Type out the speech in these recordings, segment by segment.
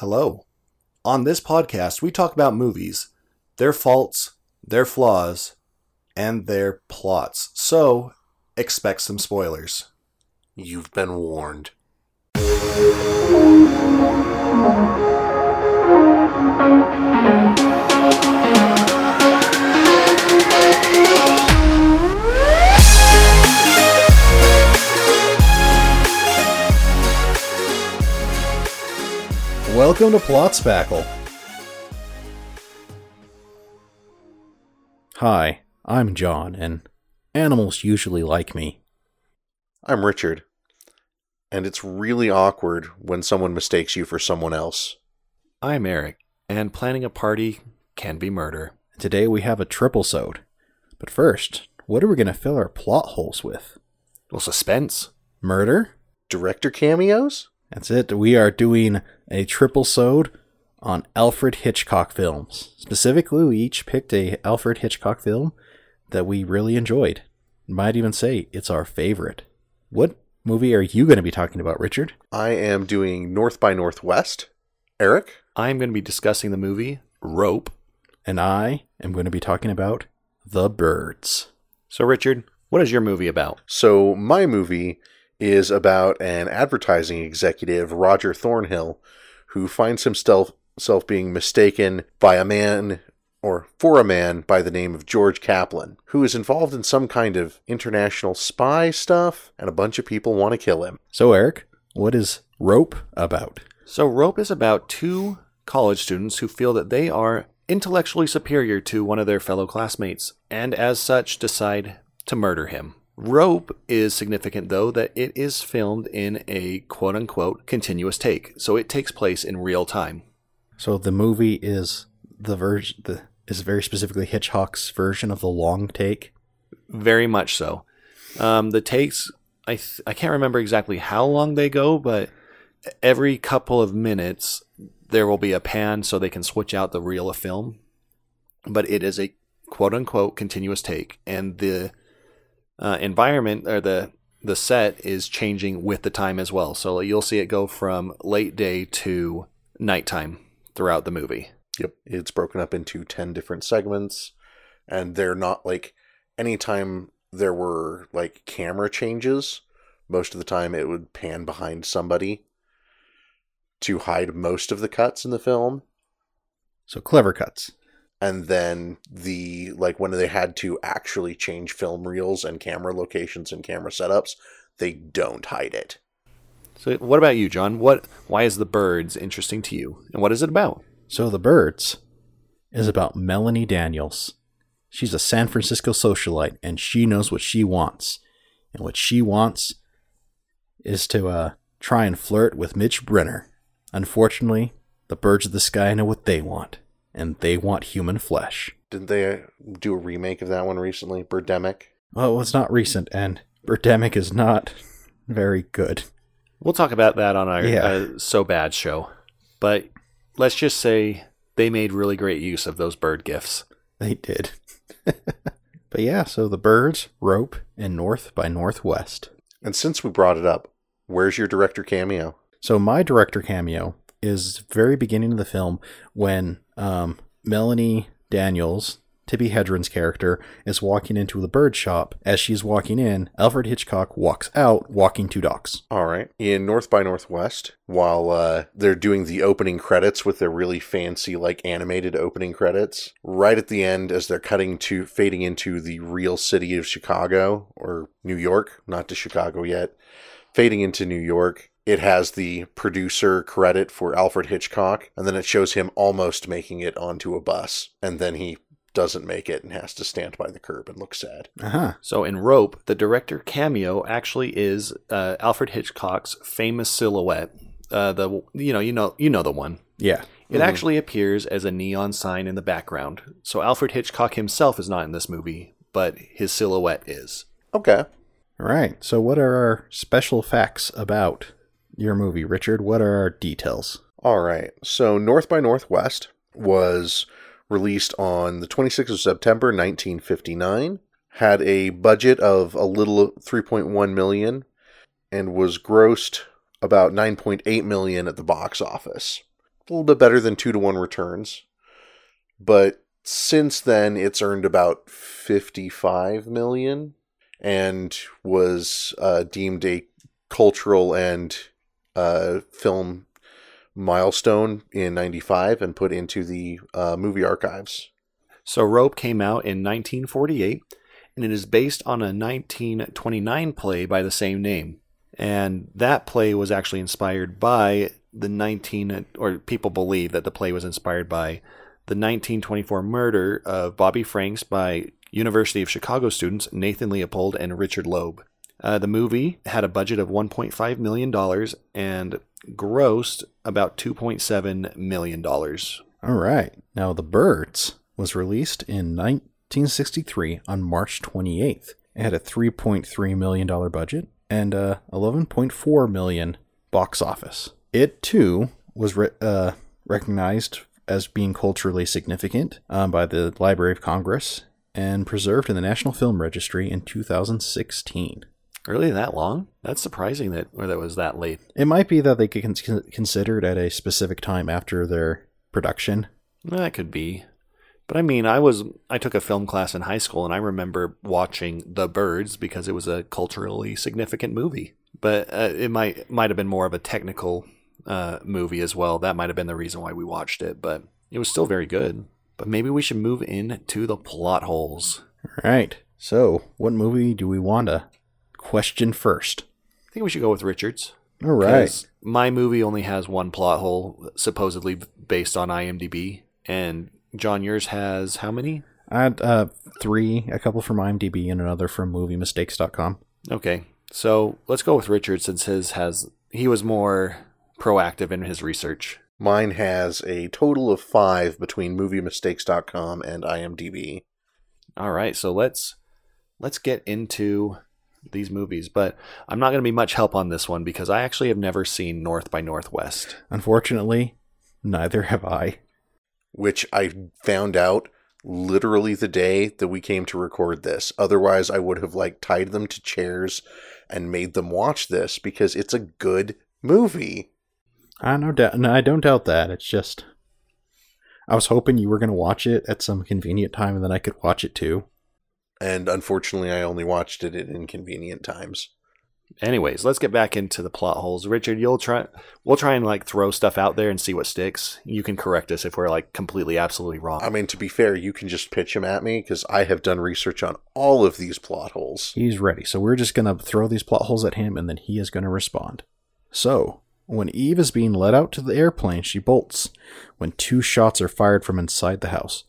Hello. On this podcast, we talk about movies, their faults, their flaws, and their plots. So, expect some spoilers. You've been warned. Welcome to Plot Spackle. Hi, I'm John, and animals usually like me. I'm Richard. And it's really awkward when someone mistakes you for someone else. I'm Eric, and planning a party can be murder. Today we have a triple sode. But first, what are we going to fill our plot holes with? Well, suspense. Murder? Director cameos? That's it. We are doing a triple sode on Alfred Hitchcock films. Specifically, we each picked a Alfred Hitchcock film that we really enjoyed. Might even say it's our favorite. What movie are you going to be talking about, Richard? I am doing North by Northwest. Eric? I'm going to be discussing the movie Rope. And I am going to be talking about The Birds. So, Richard, what is your movie about? So, my movie is about an advertising executive, Roger Thornhill, who finds himself self being mistaken by a man or for a man by the name of George Kaplan, who is involved in some kind of international spy stuff, and a bunch of people want to kill him. So, Eric, what is Rope about? So, Rope is about two college students who feel that they are intellectually superior to one of their fellow classmates, and as such decide to murder him. Rope is significant though that it is filmed in a quote unquote continuous take, so it takes place in real time. So the movie is the version the is very specifically Hitchcock's version of the long take. Very much so. Um, the takes I th- I can't remember exactly how long they go, but every couple of minutes there will be a pan so they can switch out the reel of film. But it is a quote unquote continuous take, and the uh, environment or the the set is changing with the time as well. So you'll see it go from late day to nighttime throughout the movie. Yep. It's broken up into 10 different segments, and they're not like anytime there were like camera changes, most of the time it would pan behind somebody to hide most of the cuts in the film. So clever cuts. And then the like when they had to actually change film reels and camera locations and camera setups, they don't hide it. So what about you, John? What why is the birds interesting to you? And what is it about? So The Birds is about Melanie Daniels. She's a San Francisco socialite and she knows what she wants. And what she wants is to uh, try and flirt with Mitch Brenner. Unfortunately, the birds of the sky know what they want, and they want human flesh. Didn't they do a remake of that one recently? Birdemic? Well, it's not recent, and Birdemic is not very good. We'll talk about that on our Yeah. uh, so bad show. But let's just say they made really great use of those bird gifts. They did. but yeah, so the birds, rope, and North by Northwest. And since we brought it up, where's your director cameo? So my director cameo is very beginning of the film when um, Melanie Daniels, Tippi Hedren's character, is walking into the bird shop. As she's walking in, Alfred Hitchcock walks out, walking two dogs. All right. In North by Northwest, while uh, they're doing the opening credits with their really fancy, like animated opening credits, right at the end, as they're cutting to fading into the real city of Chicago or New York, not to Chicago yet, fading into New York. It has the producer credit for Alfred Hitchcock, and then it shows him almost making it onto a bus, and then he doesn't make it and has to stand by the curb and look sad. Uh huh. So in Rope, the director cameo actually is uh, Alfred Hitchcock's famous silhouette. Uh, the you know you know you know the one. Yeah. It actually appears as a neon sign in the background. So Alfred Hitchcock himself is not in this movie, but his silhouette is. Okay. All right. So what are our special facts about your movie, Richard? What are our details? All right. So North by Northwest was released on the 26th of September 1959, had a budget of a little 3.1 million and was grossed about 9.8 million at the box office. a little bit better than two to one returns. But since then, it's earned about 55 million and was uh, deemed a cultural and uh, film milestone in 95 and put into the uh, movie archives. So Rope came out in 1948, and it is based on a 1929 play by the same name. And that play was actually inspired by the 19, or people believe that the play was inspired by the 1924 murder of Bobby Franks by University of Chicago students Nathan Leopold and Richard Loeb. Uh, the movie had a budget of $1.5 million and grossed about $2.7 million. All right. Now, The Birds was released in 1963 on March 28th. It had a $3.3 million budget and a 11.4 million box office. It too was re- uh, recognized as being culturally significant um, by the Library of Congress and preserved in the National Film Registry in 2016. Really that long? That's surprising that or that was that late. It might be that they could con- consider it at a specific time after their production. That could be. But I mean, I was I took a film class in high school and I remember watching The Birds because it was a culturally significant movie. But uh, it might might have been more of a technical uh, movie as well. That might have been the reason why we watched it, but it was still very good. But maybe we should move into the plot holes. All right. So, what movie do we want to question first? I think we should go with Richards. All right. My movie only has one plot hole, supposedly based on IMDb, and John, yours has how many? I had uh, three, a couple from IMDb and another from MovieMistakes.com. Okay, so let's go with Richard since his has he was more proactive in his research. Mine has a total of five between MovieMistakes.com and IMDb. All right, so let's let's get into these movies, but I'm not going to be much help on this one because I actually have never seen North by Northwest. Unfortunately, neither have I. which I found out literally the day that we came to record this. Otherwise, I would have like tied them to chairs and made them watch this because it's a good movie. I no doubt. No, I don't doubt that. It's just, I was hoping you were going to watch it at some convenient time, and then I could watch it too. And unfortunately, I only watched it at inconvenient times. Anyways, let's get back into the plot holes. Richard, you'll try we'll try and like throw stuff out there and see what sticks. You can correct us if we're like completely absolutely wrong. I mean, to be fair, you can just pitch them at me because I have done research on all of these plot holes. He's ready. So we're just going to throw these plot holes at him, and then he is going to respond. So when Eve is being led out to the airplane, she bolts when two shots are fired from inside the house.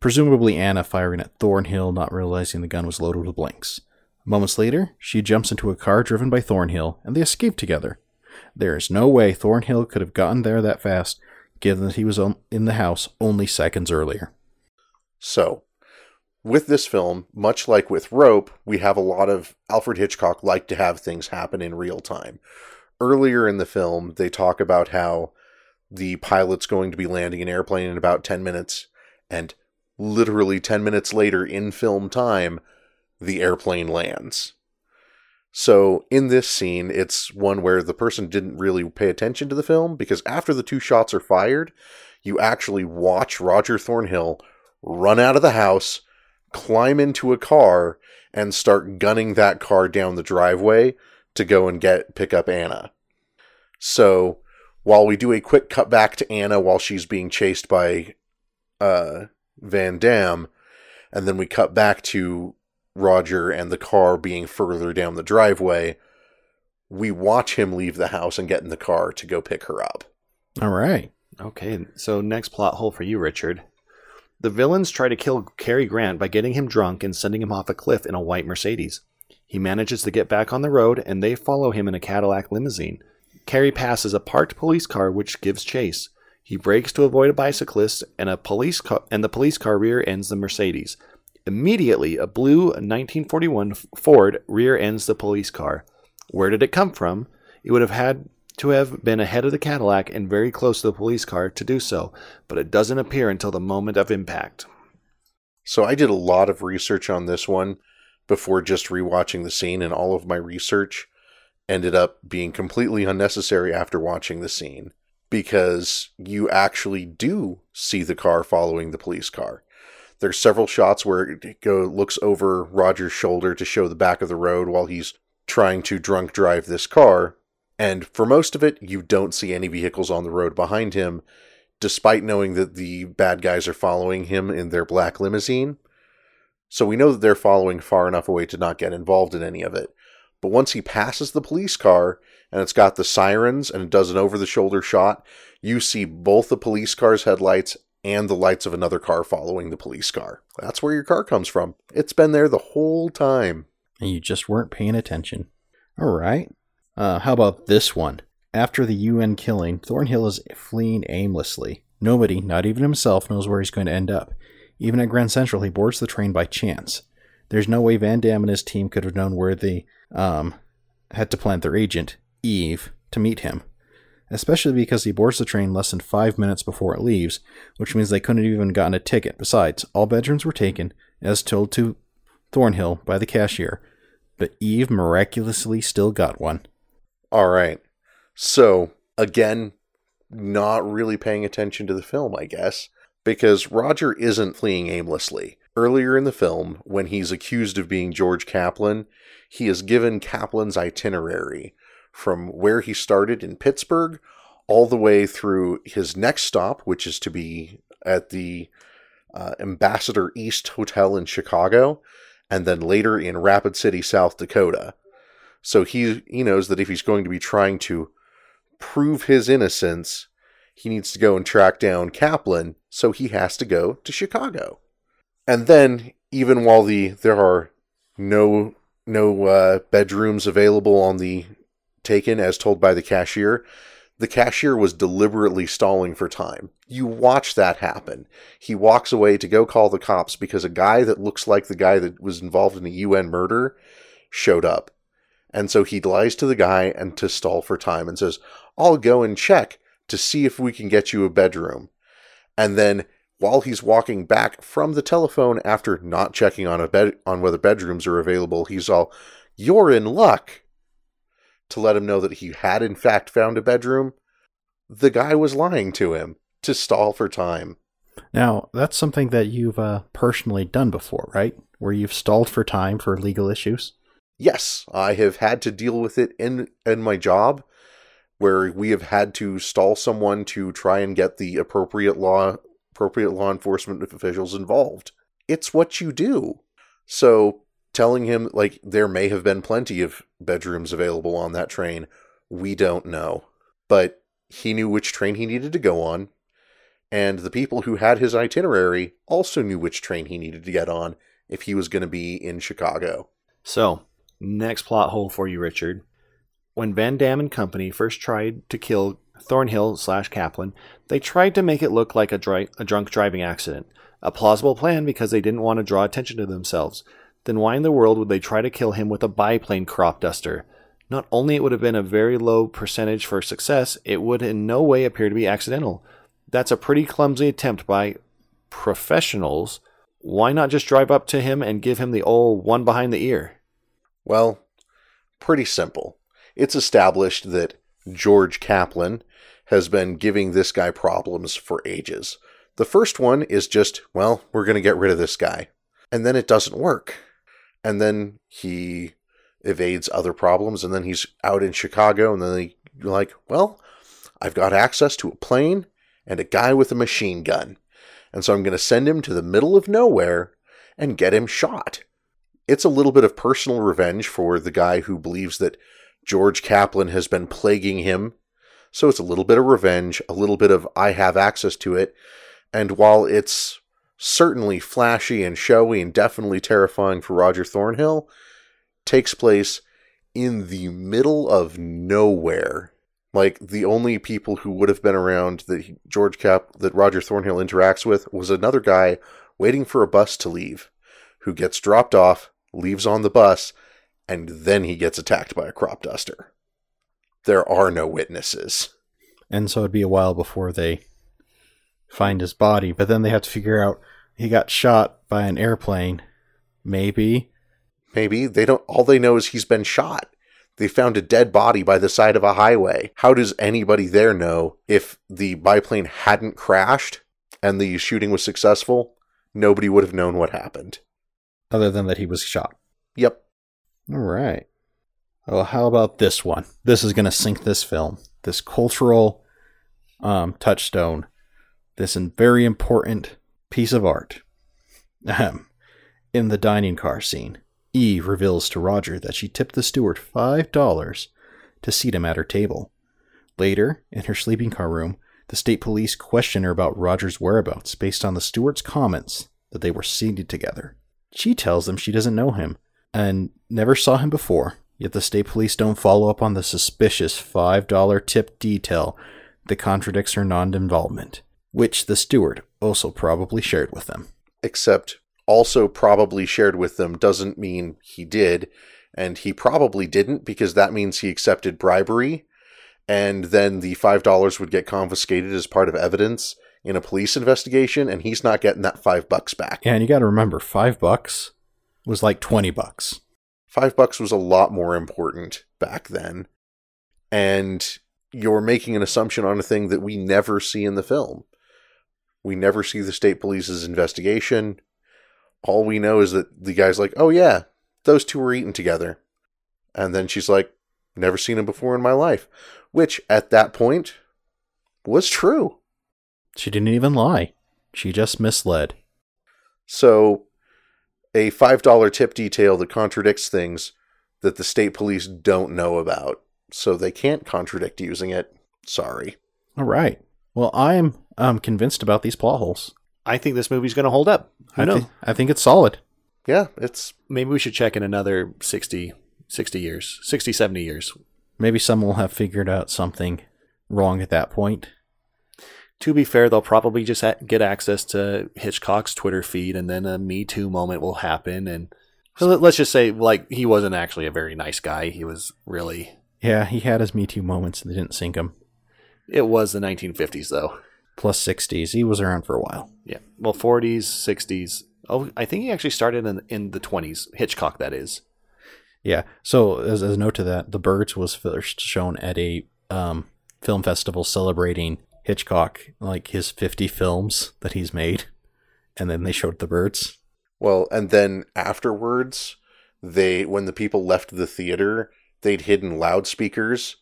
Presumably Anna firing at Thornhill, not realizing the gun was loaded with blanks. Moments later, she jumps into a car driven by Thornhill, and they escape together. There is no way Thornhill could have gotten there that fast, given that he was in the house only seconds earlier. So, with this film, much like with Rope, we have a lot of Alfred Hitchcock like to have things happen in real time. Earlier in the film, they talk about how the pilot's going to be landing an airplane in about 10 minutes, and literally 10 minutes later, in film time, the airplane lands. So, in this scene, it's one where the person didn't really pay attention to the film because after the two shots are fired, you actually watch Roger Thornhill run out of the house, climb into a car, and start gunning that car down the driveway to go and get pick up Anna. So, while we do a quick cut back to Anna while she's being chased by uh, Van Dam, and then we cut back to Roger and the car being further down the driveway, we watch him leave the house and get in the car to go pick her up. All right. Okay, so next plot hole for you, Richard. The villains try to kill Cary Grant by getting him drunk and sending him off a cliff in a white Mercedes. He manages to get back on the road and they follow him in a Cadillac limousine. Cary passes a parked police car which gives chase. He brakes to avoid a bicyclist and a police car and the police car rear ends the Mercedes. Immediately, a blue 1941 Ford rear ends the police car. Where did it come from? It would have had to have been ahead of the Cadillac and very close to the police car to do so, but it doesn't appear until the moment of impact. So I did a lot of research on this one before just rewatching the scene, and all of my research ended up being completely unnecessary after watching the scene. Because you actually do see the car following the police car. There's several shots where it go looks over Roger's shoulder to show the back of the road while he's trying to drunk drive this car, and for most of it you don't see any vehicles on the road behind him despite knowing that the bad guys are following him in their black limousine. So we know that they're following far enough away to not get involved in any of it. But once he passes the police car and it's got the sirens and it does an over the shoulder shot, you see both the police car's headlights and the lights of another car following the police car. That's where your car comes from. It's been there the whole time. And you just weren't paying attention. All right. Uh, how about this one? After the UN killing, Thornhill is fleeing aimlessly. Nobody, not even himself, knows where he's going to end up. Even at Grand Central, he boards the train by chance. There's no way Van Damme and his team could have known where they um, had to plant their agent, Eve, to meet him. Especially because he boards the train less than five minutes before it leaves, which means they couldn't have even gotten a ticket. Besides, all bedrooms were taken, as told to Thornhill by the cashier, but Eve miraculously still got one. All right. So, again, not really paying attention to the film, I guess, because Roger isn't fleeing aimlessly. Earlier in the film, when he's accused of being George Kaplan, he is given Kaplan's itinerary from where he started in Pittsburgh all the way through his next stop, which is to be at the uh, Ambassador East Hotel in Chicago, and then later in Rapid City, South Dakota. So he he knows that if he's going to be trying to prove his innocence, he needs to go and track down Kaplan, so he has to go to Chicago. And then, even while the there are no no uh, bedrooms available on the taken as told by the cashier, the cashier was deliberately stalling for time. You watch that happen. He walks away to go call the cops because a guy that looks like the guy that was involved in the UN murder showed up. And so he lies to the guy and to stall for time and says, I'll go and check to see if we can get you a bedroom. And then while he's walking back from the telephone after not checking on a bed on whether bedrooms are available, he's all, You're in luck to let him know that he had in fact found a bedroom. The guy was lying to him to stall for time. Now, that's something that you've uh, personally done before, right? Where you've stalled for time for legal issues? Yes, I have had to deal with it in in my job where we have had to stall someone to try and get the appropriate law appropriate law enforcement officials involved. It's what you do. So telling him like there may have been plenty of bedrooms available on that train, we don't know. But he knew which train he needed to go on, and the people who had his itinerary also knew which train he needed to get on if he was going to be in Chicago. So, next plot hole for you, Richard. When Van Damme and company first tried to kill Thornhill slash Kaplan, they tried to make it look like a, dry, a drunk driving accident. A plausible plan because they didn't want to draw attention to themselves. Then why in the world would they try to kill him with a biplane crop duster? Not only it would have been a very low percentage for success, it would in no way appear to be accidental. That's a pretty clumsy attempt by professionals. Why not just drive up to him and give him the old one behind the ear? Well, pretty simple. It's established that George Kaplan has been giving this guy problems for ages. The first one is just, well, we're going to get rid of this guy. And then it doesn't work. And then he evades other problems, and then he's out in Chicago, and then they, like, well, I've got access to a plane and a guy with a machine gun. And so I'm going to send him to the middle of nowhere and get him shot. It's a little bit of personal revenge for the guy who believes that George Kaplan has been plaguing him. So it's a little bit of revenge, a little bit of I have access to it. And while it's certainly flashy and showy and definitely terrifying for Roger Thornhill, takes place in the middle of nowhere. Like the only people who would have been around that George Cap that Roger Thornhill interacts with was another guy waiting for a bus to leave, who gets dropped off, leaves on the bus, and then he gets attacked by a crop duster. There are no witnesses. And so it'd be a while before they find his body, but then they have to figure out he got shot by an airplane. Maybe. Maybe they don't all they know is he's been shot. They found a dead body by the side of a highway. How does anybody there know if the biplane hadn't crashed and the shooting was successful? Nobody would have known what happened. Other than that he was shot. Yep. All right. Well, how about this one? This is going to sink this film. This cultural um, touchstone. This very important piece of art. Ahem. In the dining car scene, Eve reveals to Roger that she tipped the steward $5 to seat him at her table. Later, in her sleeping car room, the state police question her about Roger's whereabouts based on the steward's comments that they were seated together. She tells them she doesn't know him and never saw him before, yet the state police don't follow up on the suspicious $5 tip detail that contradicts her non involvement, which the steward also probably shared with them. Except also probably shared with them doesn't mean he did. And he probably didn't because that means he accepted bribery. And then the $5 would get confiscated as part of evidence in a police investigation. And he's not getting that five bucks back. Yeah, and you got to remember, five bucks was like 20 bucks. Five bucks was a lot more important back then. And you're making an assumption on a thing that we never see in the film. We never see the state police's investigation. All we know is that the guy's like, oh, yeah, those two were eating together. And then she's like, never seen him before in my life. Which, at that point, was true. She didn't even lie. She just misled. So, a $5 tip detail that contradicts things that the state police don't know about. So they can't contradict using it. Sorry. All right. Well, I'm um, convinced about these plot holes. I think this movie's going to hold up. Who I, knows? thi- I think it's solid. Yeah, it's Maybe we should check in another 60, 60 years, 60, 70 years. Maybe some will have figured out something wrong at that point. To be fair, they'll probably just ha- get access to Hitchcock's Twitter feed, and then a Me Too moment will happen. And so let- let's just say, like, he wasn't actually a very nice guy. He was really. Yeah, he had his Me Too moments and they didn't sink him. It was the 1950s, though. Plus 60s. He was around for a while. Yeah. Well, 40s, 60s. Oh, I think he actually started in in the 20s. Hitchcock, that is. Yeah. So as, as a note to that, The Birds was first shown at a um, film festival celebrating Hitchcock, like his 50 films that he's made, and then they showed The Birds. well, and then afterwards, they when the people left the theater, they'd hidden loudspeakers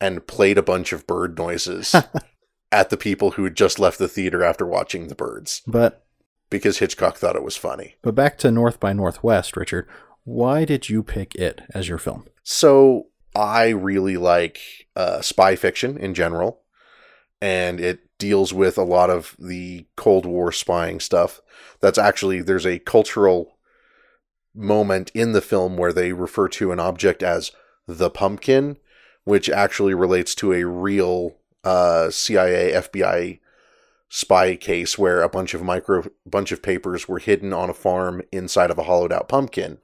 and played a bunch of bird noises at the people who had just left the theater after watching the birds But because Hitchcock thought it was funny. but back to North by Northwest, Richard. Why did you pick it as your film? So I really like uh, spy fiction in general, and it deals with a lot of the Cold War spying stuff. That's actually there's a cultural moment in the film where they refer to an object as the pumpkin, which actually relates to a real uh, CIA FBI spy case where a bunch of micro bunch of papers were hidden on a farm inside of a hollowed out pumpkin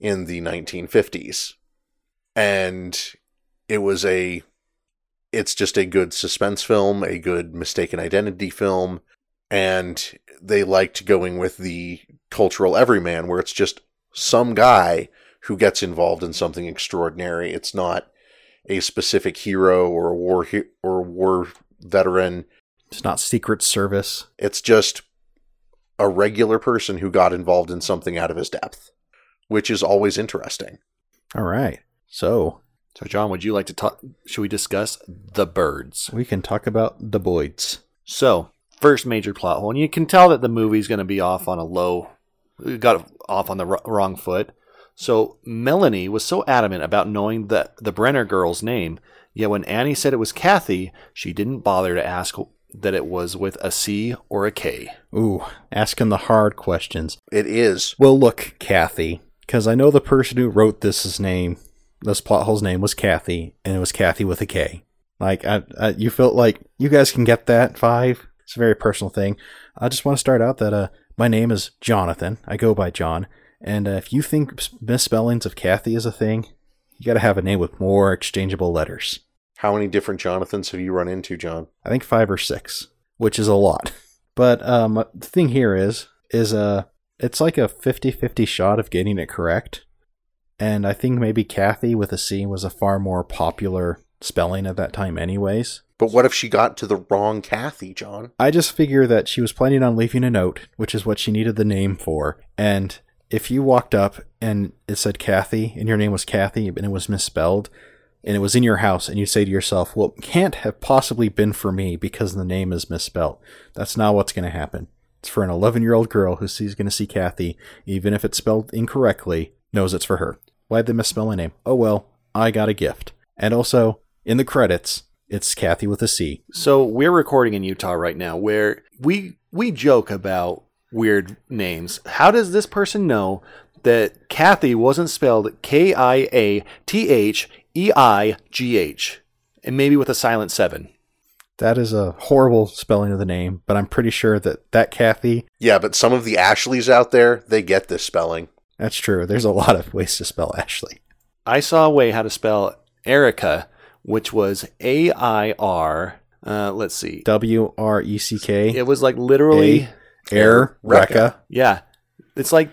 in the 1950s and it was a it's just a good suspense film a good mistaken identity film and they liked going with the cultural everyman where it's just some guy who gets involved in something extraordinary. It's not a specific hero or a war he- or a war veteran It's not Secret Service. it's just a regular person who got involved in something out of his depth which is always interesting All right. So So, John, would you like to talk? Should we discuss the birds? we can talk about the Boyds. So, first major plot hole, and you can tell that the movie's going to be off on a low, got off on the wr- wrong foot. So, Melanie was so adamant about knowing the, the Brenner girl's name, yet when Annie said it was Kathy, she didn't bother to ask that it was with a C or a K. Ooh, asking the hard questions. it is Well, look, Kathy, because I know the person who wrote this's name, this plot hole's name was Kathy, and it was Kathy with a K. Like, I, I, you felt like you guys can get that five. It's a very personal thing. I just want to start out that uh, my name is Jonathan. I go by John, and uh, if you think misspellings of Kathy is a thing, you got to have a name with more exchangeable letters. How many different Jonathans have you run into, John? I think five or six, which is a lot. But um, the thing here is, is uh, it's like a 50-50 shot of getting it correct. And I think maybe Kathy with a C was a far more popular spelling at that time, anyways. But what if she got to the wrong Kathy, John? I just figure that she was planning on leaving a note, which is what she needed the name for. And if you walked up and it said Kathy and your name was Kathy and it was misspelled and it was in your house and you say to yourself, well, it can't have possibly been for me because the name is misspelled. That's not what's going to happen. It's for an 11 year old girl who sees going to see Kathy, even if it's spelled incorrectly, knows it's for her. Why'd they misspell my name? Oh well, I got a gift. And also, in the credits, it's Kathy with a C. So we're recording in Utah right now, where we we joke about weird names. How does this person know that Kathy wasn't spelled K I A T H E I G H, and maybe with a silent seven? That is a horrible spelling of the name, but I'm pretty sure that that Kathy, Yeah, but some of the Ashleys out there, they get this spelling. that's true. There's a lot of ways to spell Ashley. I saw a way how to spell Erica, which was A I R. Uh, let's see. W R E C K. It was like literally, A- Air Recca. yeah, it's like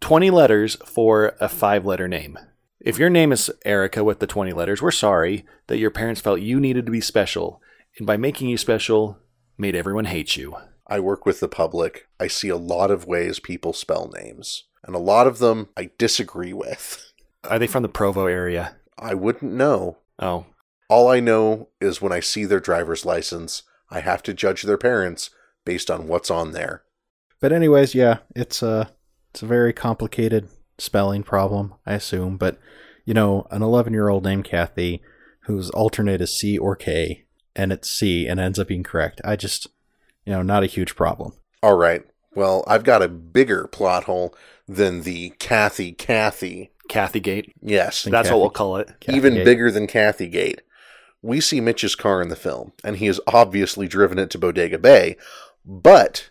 20 letters for a five letter name. If your name is Erica with the 20 letters, we're sorry that your parents felt you needed to be special. And by making you special, made everyone hate you. I work with the public. I see a lot of ways people spell names, and a lot of them I disagree with. Are they from the Provo area? I wouldn't know. Oh, All I know is when I see their driver's license, I have to judge their parents based on what's on there. But anyways, yeah, it's a it's a very complicated spelling problem, I assume. But you know, an 11 year old named Kathy whose alternate is C or K, and it's C and ends up being correct. I just, you know, not a huge problem. All right. Well, I've got a bigger plot hole than the Kathy Kathy. Kathy Gate. Yes, That's Kathy- what we'll call it. Kathy even Gate. bigger than Kathy Gate. We see Mitch's car in the film, and he has obviously driven it to Bodega Bay. But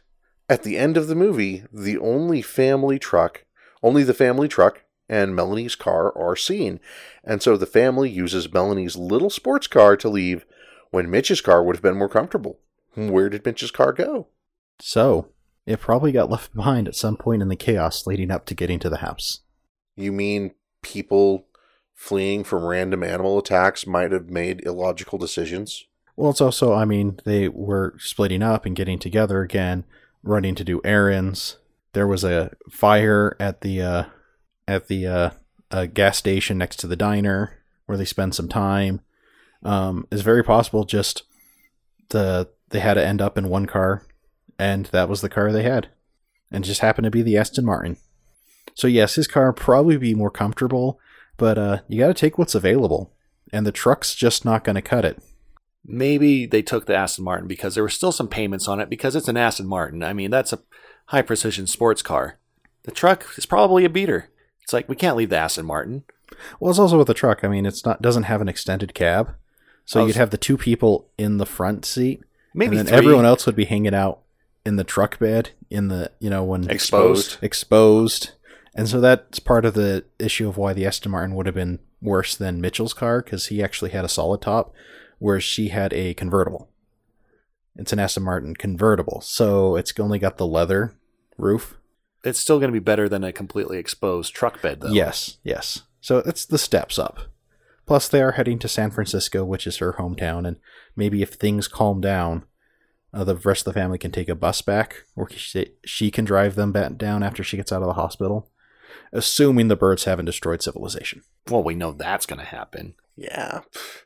at the end of the movie, the only family truck, only the family truck and Melanie's car are seen. And so the family uses Melanie's little sports car to leave when Mitch's car would have been more comfortable. Where did Mitch's car go? So it probably got left behind at some point in the chaos leading up to getting to the house. You mean people fleeing from random animal attacks might have made illogical decisions? Well, it's also, I mean, they were splitting up and getting together again, running to do errands. There was a fire at the uh, at the uh, gas station next to the diner where they spend some time. Um, it's very possible just the they had to end up in one car, and that was the car they had, and just happened to be the Aston Martin. So yes, his car probably be more comfortable, but uh, you got to take what's available, and the truck's just not going to cut it. Maybe they took the Aston Martin because there were still some payments on it because it's an Aston Martin. I mean, that's a high precision sports car. The truck is probably a beater. It's like we can't leave the Aston Martin. Well, it's also with the truck. I mean, it's not doesn't have an extended cab, so Oh, you'd have the two people in the front seat, Maybe and everyone else would be hanging out in the truck bed in the you know when exposed. exposed, and so that's part of the issue of why the Aston Martin would have been worse than Mitchell's car because he actually had a solid top, whereas she had a convertible. It's an Aston Martin convertible, so it's only got the leather roof. It's still going to be better than a completely exposed truck bed, though. Yes, yes. So it's the steps up. Plus, they are heading to San Francisco, which is her hometown, and maybe if things calm down, uh, the rest of the family can take a bus back, or she, she can drive them back down after she gets out of the hospital, assuming the birds haven't destroyed civilization. Well, we know that's going to happen. Yeah.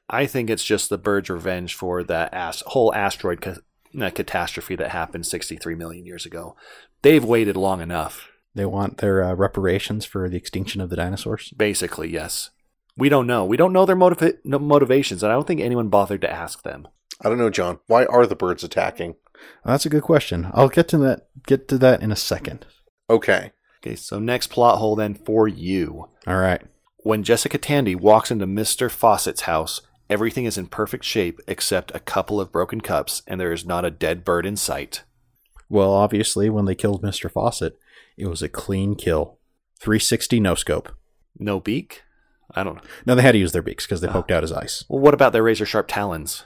I think it's just the bird's revenge for that ass- whole asteroid ca- uh, catastrophe that happened 63 million years ago. They've waited long enough. They want their uh, reparations for the extinction of the dinosaurs. Basically, yes. We don't know. We don't know their motiva- no motivations, and I don't think anyone bothered to ask them. I don't know, John. Why are the birds attacking? That's a good question. I'll get to that. Get to that in a second. Okay. Okay, so next plot hole then for you. All right. When Jessica Tandy walks into Mr. Fawcett's house, everything is in perfect shape except a couple of broken cups, and there is not a dead bird in sight. Well, obviously, when they killed Mr. Fawcett, it was a clean kill. 360 no scope. No beak? I don't know. No, they had to use their beaks because they poked out his eyes. Well, what about their razor sharp talons?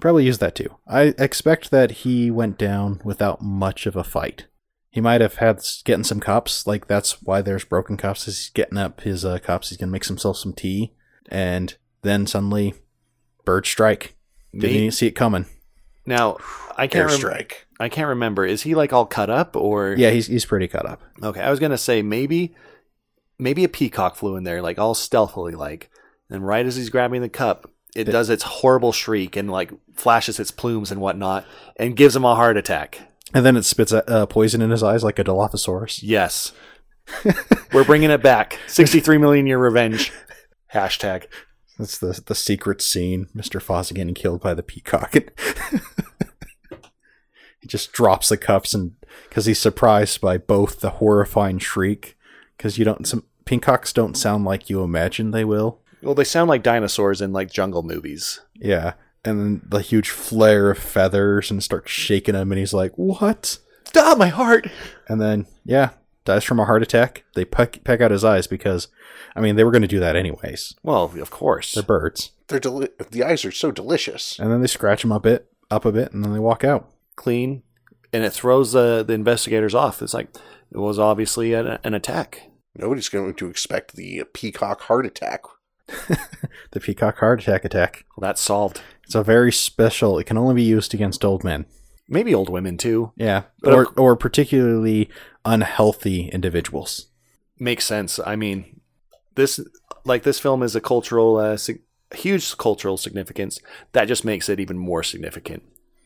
Probably used that too. I expect that he went down without much of a fight. He might have had getting some cups. Like that's why there's broken cups. Is he's getting up his uh, cups. He's gonna mix himself some tea, and then suddenly, bird strike. Didn't Me- even see it coming. Now, I can't rem- Airstrike. I can't remember. Is he like all cut up or Yeah, he's he's pretty cut up. Okay, I was gonna say maybe maybe a peacock flew in there, like all stealthily, like, and right as he's grabbing the cup, it does its horrible shriek and like flashes its plumes and whatnot, and gives him a heart attack. And then it spits uh, poison in his eyes like a Dilophosaurus. Yes, we're bringing it back. Sixty-three million year revenge. Hashtag. That's the the secret scene. Mister Fozzie getting killed by the peacock. he just drops the cups and because he's surprised by both the horrifying shriek. Because you don't some peacocks don't sound like you imagine they will. Well, they sound like dinosaurs in like jungle movies. Yeah, and then the huge flare of feathers and start shaking him, and he's like, "What?" Ah, my heart. And then yeah, dies from a heart attack. They peck, peck out his eyes because, I mean, they were going to do that anyways. Well, of course. They're birds. They're deli- the eyes are so delicious. And then they scratch him a bit, up a bit, and then they walk out. Clean, and it throws the the investigators off. It's like it was obviously an, an attack. Nobody's going to expect the peacock heart attack. The peacock heart attack attack. Well, that's solved. It's a very special. It can only be used against old men. Maybe old women too. Yeah, But or or particularly unhealthy individuals. makes sense. I mean, this like this film is a cultural, uh, sig- huge cultural significance. That just makes it even more significant.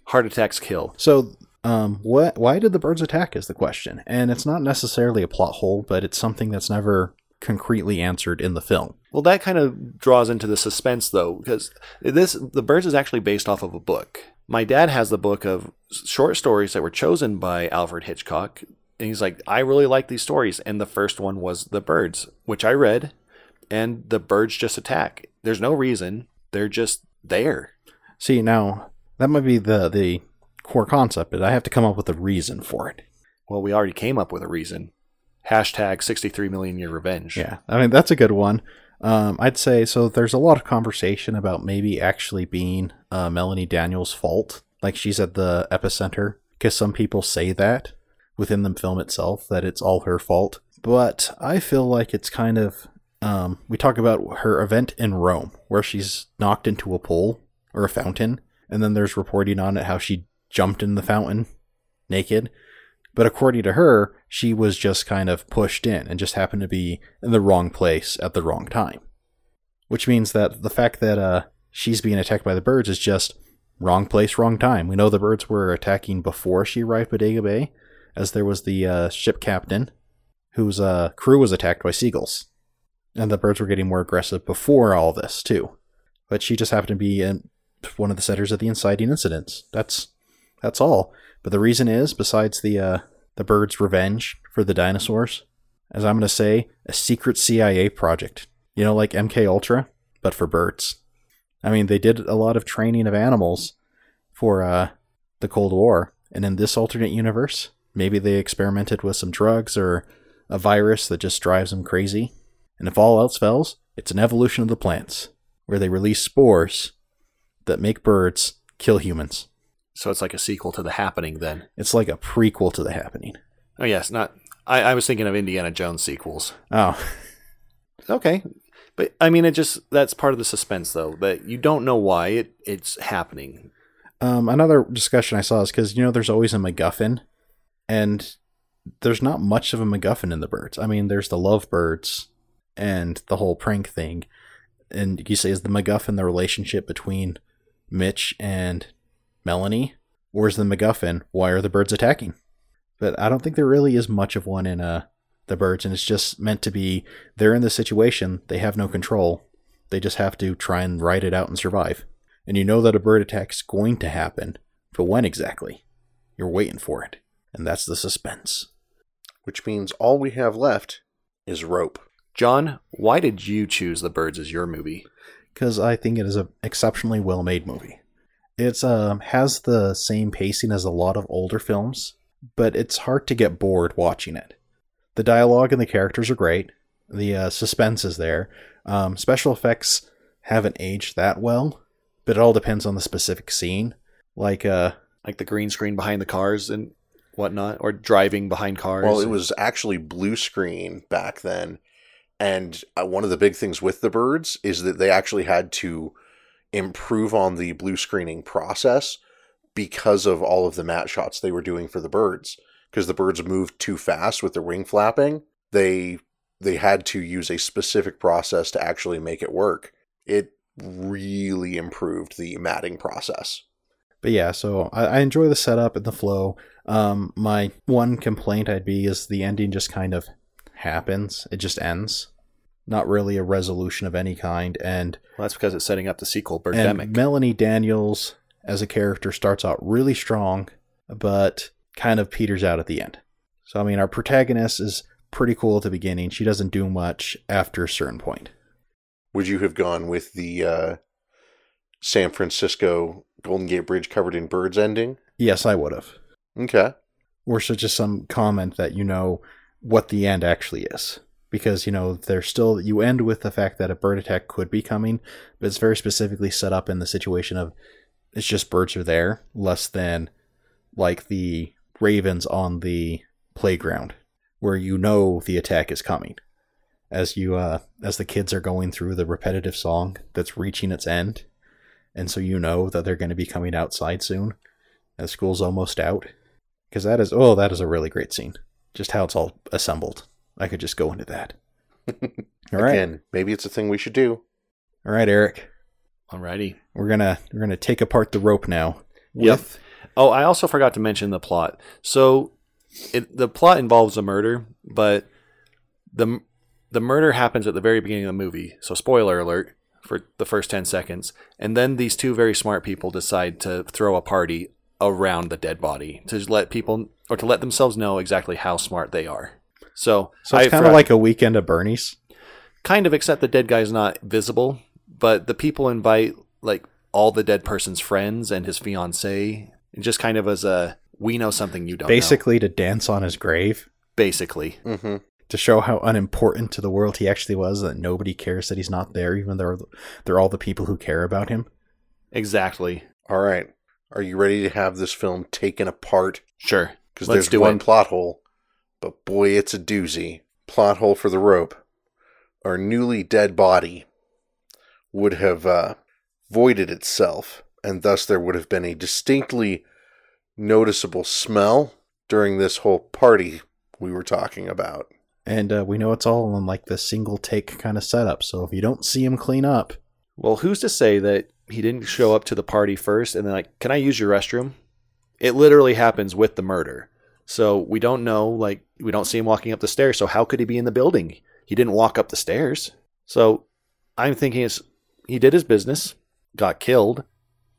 Heart attacks kill. So, um, what? Why did the birds attack? Is the question, and it's not necessarily a plot hole, but it's something that's never concretely answered in the film. Well, that kind of draws into the suspense, though, because this the birds is actually based off of a book. My dad has the book of short stories that were chosen by Alfred Hitchcock, and he's like, I really like these stories, and the first one was the birds, which I read, and the birds just attack. There's no reason; they're just there. See, now that might be the the core concept, but I have to come up with a reason for it. Well, we already came up with a reason. Hashtag 63 million year revenge. Yeah, I mean that's a good one. Um, I'd say so. There's a lot of conversation about maybe actually being uh, Melanie Daniels' fault, like she's at the epicenter, because some people say that within the film itself that it's all her fault. But I feel like it's kind of um, we talk about her event in Rome where she's knocked into a pool or a fountain, and then there's reporting on it how she jumped in the fountain naked. But according to her, she was just kind of pushed in and just happened to be in the wrong place at the wrong time. Which means that the fact that uh, she's being attacked by the birds is just wrong place, wrong time. We know the birds were attacking before she arrived at Bodega Bay, as there was the uh, ship captain whose uh, crew was attacked by seagulls. And the birds were getting more aggressive before all this, too. But she just happened to be in one of the centers of the inciting incidents. That's that's all. But the reason is, besides the uh, the bird's revenge for the dinosaurs, as I'm going to say, a secret CIA project. You know, like MK Ultra, but for birds. I mean, they did a lot of training of animals for uh, the Cold War, and in this alternate universe, maybe they experimented with some drugs or a virus that just drives them crazy. And if all else fails, it's an evolution of the plants, where they release spores that make birds kill humans. So it's like a sequel to The Happening then. It's like a prequel to the happening. Oh, yes. Not. I, I was thinking of Indiana Jones sequels. Oh, Okay. But I mean, it just that's part of the suspense, though, that you don't know why it it's happening. um, another discussion I saw is because you know there's always a MacGuffin, and there's not much of a MacGuffin in the birds. I mean, there's the lovebirds and the whole prank thing, and you say is the MacGuffin the relationship between Mitch and Melanie, where's the MacGuffin why are the birds attacking? But I don't think there really is much of one in uh the birds, and it's just meant to be they're in the situation, they have no control, they just have to try and ride it out and survive. And you know that a bird attack's going to happen, but when exactly? You're waiting for it, and that's the suspense. Which means all we have left is rope. John, why did you choose The Birds as your movie? because I think it is an exceptionally well made movie. It's um has the same pacing as a lot of older films, but it's hard to get bored watching it. The dialogue and the characters are great. The uh, suspense is there. Um, special effects haven't aged that well, but it all depends on the specific scene. Like uh, Like the green screen behind the cars and whatnot, or driving behind cars. Well, it was actually blue screen back then. And uh, one of the big things with the birds is that they actually had to improve on the blue screening process because of all of the matte shots they were doing for the birds. Because the birds moved too fast with their wing flapping, they they had to use a specific process to actually make it work. It really improved the matting process. But yeah, so I, I enjoy the setup and the flow. Um, my one complaint I'd be is the ending just kind of happens. It just ends. Not really a resolution of any kind. And well, that's because it's setting up the sequel, and Birdemic. Melanie Daniels as a character starts out really strong, but kind of peters out at the end. So I mean, our protagonist is pretty cool at the beginning. She doesn't do much after a certain point. Would you have gone with the uh, San Francisco Golden Gate Bridge covered in birds ending? Yes, I would have. Okay. Or so just some comment that you know what the end actually is. Because, you know, there's still, you end with the fact that a bird attack could be coming, but it's very specifically set up in the situation of it's just birds are there, less than like the ravens on the playground, where you know the attack is coming. As you, uh, as the kids are going through the repetitive song that's reaching its end, and so you know that they're going to be coming outside soon, as school's almost out because that is oh that is a really great scene just how it's all assembled i could just go into that all right Again, maybe it's a thing we should do. all right eric Alrighty. we're gonna we're gonna take apart the rope now Yep. with Oh, I also forgot to mention the plot. So, it, the plot involves a murder, but the the murder happens at the very beginning of the movie. So, spoiler alert for the first ten seconds, and then these two very smart people decide to throw a party around the dead body to let people or to let themselves know exactly how smart they are. So, so it's kind of like a weekend of bernie's kind of except the dead guy's not visible but the people invite like all the dead person's friends and his fiance just kind of as a we know something you don't know. basically to dance on his grave basically Mm-hmm. to show how unimportant to the world he actually was that nobody cares that he's not there even though they're, they're all the people who care about him exactly All right. Are you ready to have this film taken apart? sure Because there's do one it. plot hole, but boy, it's a doozy. Plot hole for the rope. Our newly dead body would have uh, voided itself, and thus there would have been a distinctly noticeable smell during this whole party we were talking about. and uh, we know it's all in like the single take kind of setup so if you don't see him clean up well who's to say that he didn't show up to the party first and then like can i use your restroom it literally happens with the murder so we don't know like we don't see him walking up the stairs so how could he be in the building? He didn't walk up the stairs. So i'm thinking it's he did his business got killed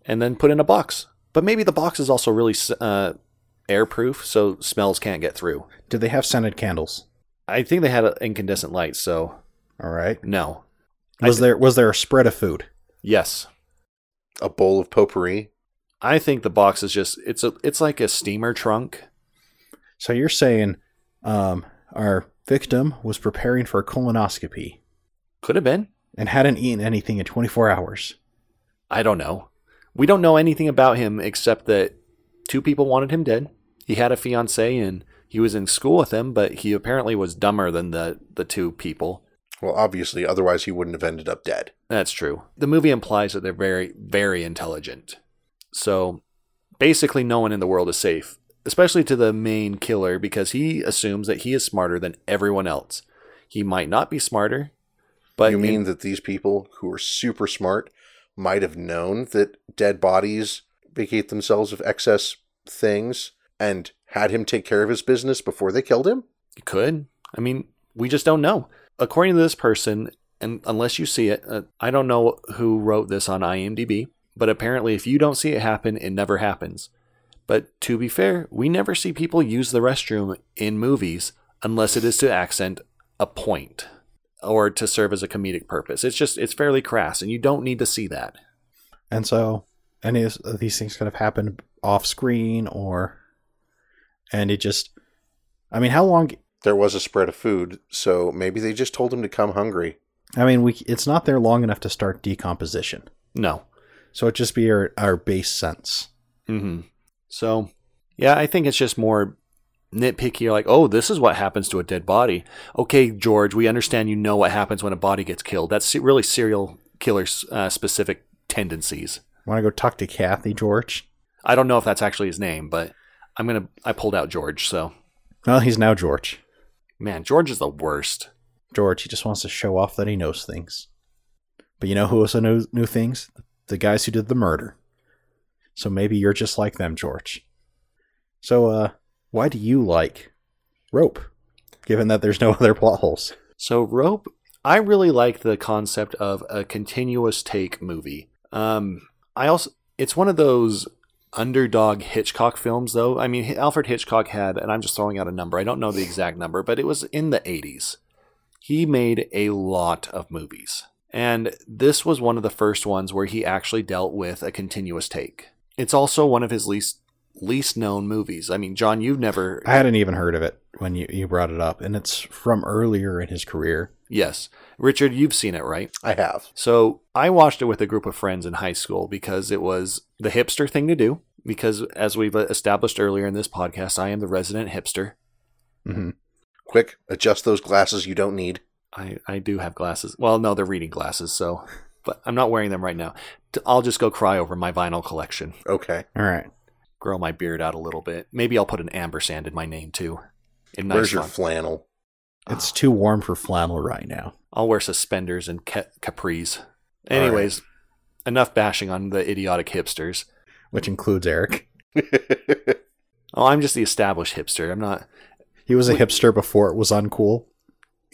and then put in a box. But maybe the box is also really uh, airproof so smells can't get through. Did they have scented candles? I think they had incandescent lights so all right. no. Was thi- there was there a spread of food? Yes. A bowl of potpourri. I think the box is just it's a it's like a steamer trunk. So you're saying um, our victim was preparing for a colonoscopy Could have been. and hadn't eaten anything in 24 hours. I don't know. We don't know anything about him except that two people wanted him dead. He had a fiance and he was in school with them, but he apparently was dumber than the the two people. Well, obviously, otherwise he wouldn't have ended up dead. That's true. The movie implies that they're very very intelligent. So basically no one in the world is safe, especially to the main killer because he assumes that he is smarter than everyone else. He might not be smarter, but you in- mean that these people who are super smart might have known that dead bodies vacate themselves of excess things and had him take care of his business before they killed him? You could. I mean, we just don't know. According to this person, and unless you see it, uh, I don't know who wrote this on IMDb, but apparently, if you don't see it happen, it never happens. But to be fair, we never see people use the restroom in movies unless it is to accent a point or to serve as a comedic purpose. It's just, it's fairly crass, and you don't need to see that. And so any of these things could have happened off screen or. And it just. I mean, how long. There was a spread of food, so maybe they just told him to come hungry. I mean, we it's not there long enough to start decomposition. No. So it just be our, our base sense. hmm So, yeah, I think it's just more nitpicky. Like, oh, this is what happens to a dead body. Okay, George, we understand you know what happens when a body gets killed. That's really serial killer uh, specific tendencies. Want to go talk to Kathy, George? I don't know if that's actually his name, but I'm gonna. I pulled out George, so Well, he's now George. man, George is the worst. George, he just wants to show off that he knows things. But you know who also knows knew things? The guys who did the murder. So maybe you're just like them, George. So, uh, why do you like Rope? Given that there's no other plot holes. So rope, I really like the concept of a continuous take movie. Um, I also, it's one of those underdog Hitchcock films, though. I mean, Alfred Hitchcock had, and I'm just throwing out a number. I don't know the exact number, but it was in the 80s. He made a lot of movies, and this was one of the first ones where he actually dealt with a continuous take. It's also one of his least least known movies. I mean, John, you've never I hadn't even heard of it when you, you brought it up, and it's from earlier in his career. yes, Richard, you've seen it, right? I have. So I watched it with a group of friends in high school because it was the hipster thing to do. Because as we've established earlier in this podcast, I am the resident hipster. Mm-hmm. Quick, adjust those glasses you don't need. I, I do have glasses. Well, no, they're reading glasses, so but I'm not wearing them right now. I'll just go cry over my vinyl collection, Okay. All right. grow my beard out a little bit. Maybe I'll put an ampersand in my name too. In nice Where's your font. flannel? It's too warm for flannel right now. I'll wear suspenders and ca- capris. Anyways, enough bashing on the idiotic hipsters. Which includes Eric. Oh, I'm just the established hipster. I'm not He was a hipster before it was uncool.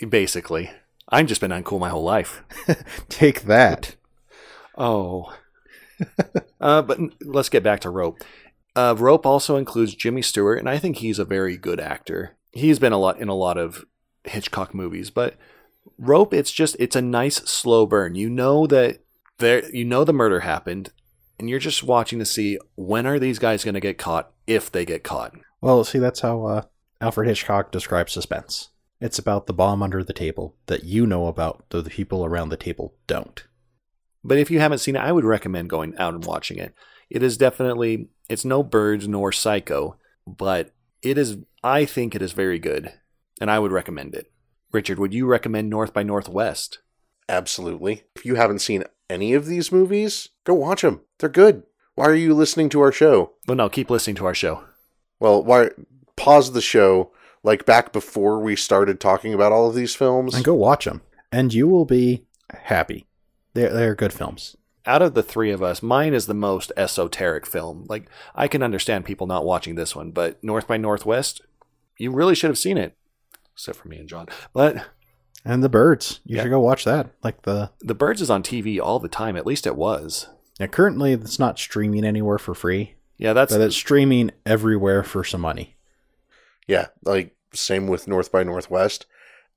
basically. I've just been uncool my whole life. Take that. Oh. uh, but let's get back to Rope. Uh, Rope also includes Jimmy Stewart, and I think he's a very good actor. He's been a lot in a lot of Hitchcock movies, but Rope, it's just it's a nice slow burn. You know that there, you know the murder happened, and you're just watching to see when are these guys going to get caught if they get caught. Well, see, that's how uh, Alfred Hitchcock describes suspense. It's about the bomb under the table that you know about, though the people around the table don't. But if you haven't seen it, I would recommend going out and watching it. It is definitely it's no birds nor psycho, but it is I think it is very good and I would recommend it. Richard, would you recommend North by Northwest? Absolutely. If you haven't seen any of these movies, go watch them. They're good. Why are you listening to our show? Well, no, keep listening to our show. Well, why pause the show like back before we started talking about all of these films? And go watch them, and you will be happy. They're, they're good films. Out of the three of us, mine is the most esoteric film. Like I can understand people not watching this one, but North by Northwest, you really should have seen it. Except for me and John. But And The Birds. You Yeah. should go watch that. Like the The Birds is on TV all the time. At least it was. yeah, currently it's not streaming anywhere for free, Yeah, that's but it's streaming everywhere for some money. Yeah, like same with North by Northwest.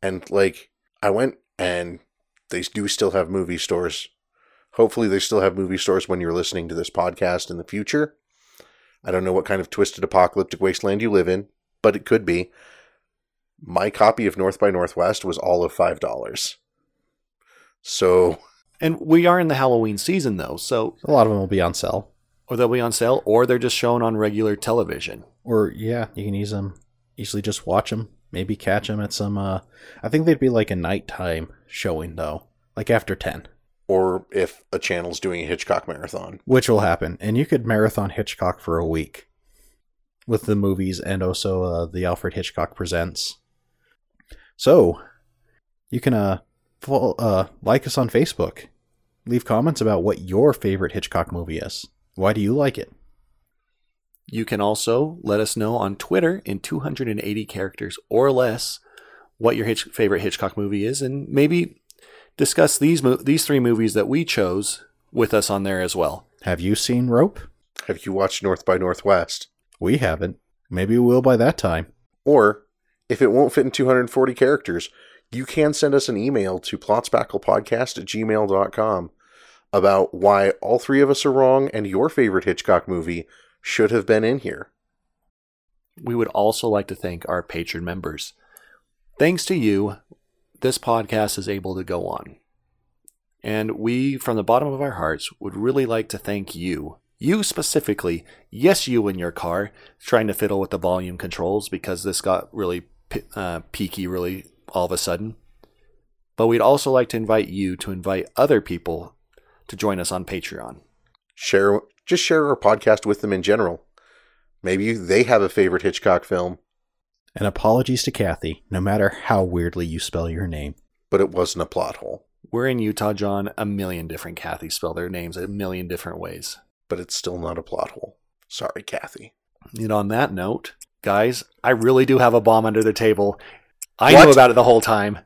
And like I went and they do still have movie stores. Hopefully they still have movie stores when you're listening to this podcast in the future. I don't know what kind of twisted apocalyptic wasteland you live in, but it could be. My copy of North by Northwest was all of five dollars. So And we are in the Halloween season though, so A lot of them will be on sale. or they'll be on sale or they're just shown on regular television. Or yeah, you can use them easily. Just watch them. Maybe catch them at some. uh I think they'd be like a nighttime showing though, like after ten, or if a channel's doing a Hitchcock marathon. which will happen. And you could marathon Hitchcock for a week with the movies and also uh, the Alfred Hitchcock presents. So you can uh, follow, uh like us on Facebook. Leave comments about what your favorite Hitchcock movie is. Why do you like it? You can also let us know on Twitter in 280 characters or less what your Hitch- favorite Hitchcock movie is, and maybe discuss these mo- these three movies that we chose with us on there as well. Have you seen Rope? Have you watched North by Northwest? We haven't. Maybe we will by that time. Or if it won't fit in 240 characters, you can send us an email to plotspacklepodcast at gmail.com about why all three of us are wrong and your favorite Hitchcock movie should have been in here. We would also like to thank our patron members. Thanks to you, this podcast is able to go on. And we, from the bottom of our hearts, would really like to thank you You specifically, yes, you in your car, trying to fiddle with the volume controls because this got really uh, peaky really all of a sudden. But we'd also like to invite you to invite other people to join us on Patreon. Share just share our podcast with them in general. Maybe they have a favorite Hitchcock film, And apologies to Kathy, no matter how weirdly you spell your name. but it wasn't a plot hole. We're in Utah, John. A million different Kathys spell their names a million different ways. But it's still not a plot hole. Sorry, Kathy. And on that note, guys, I really do have a bomb under the table. I What? knew about it the whole time.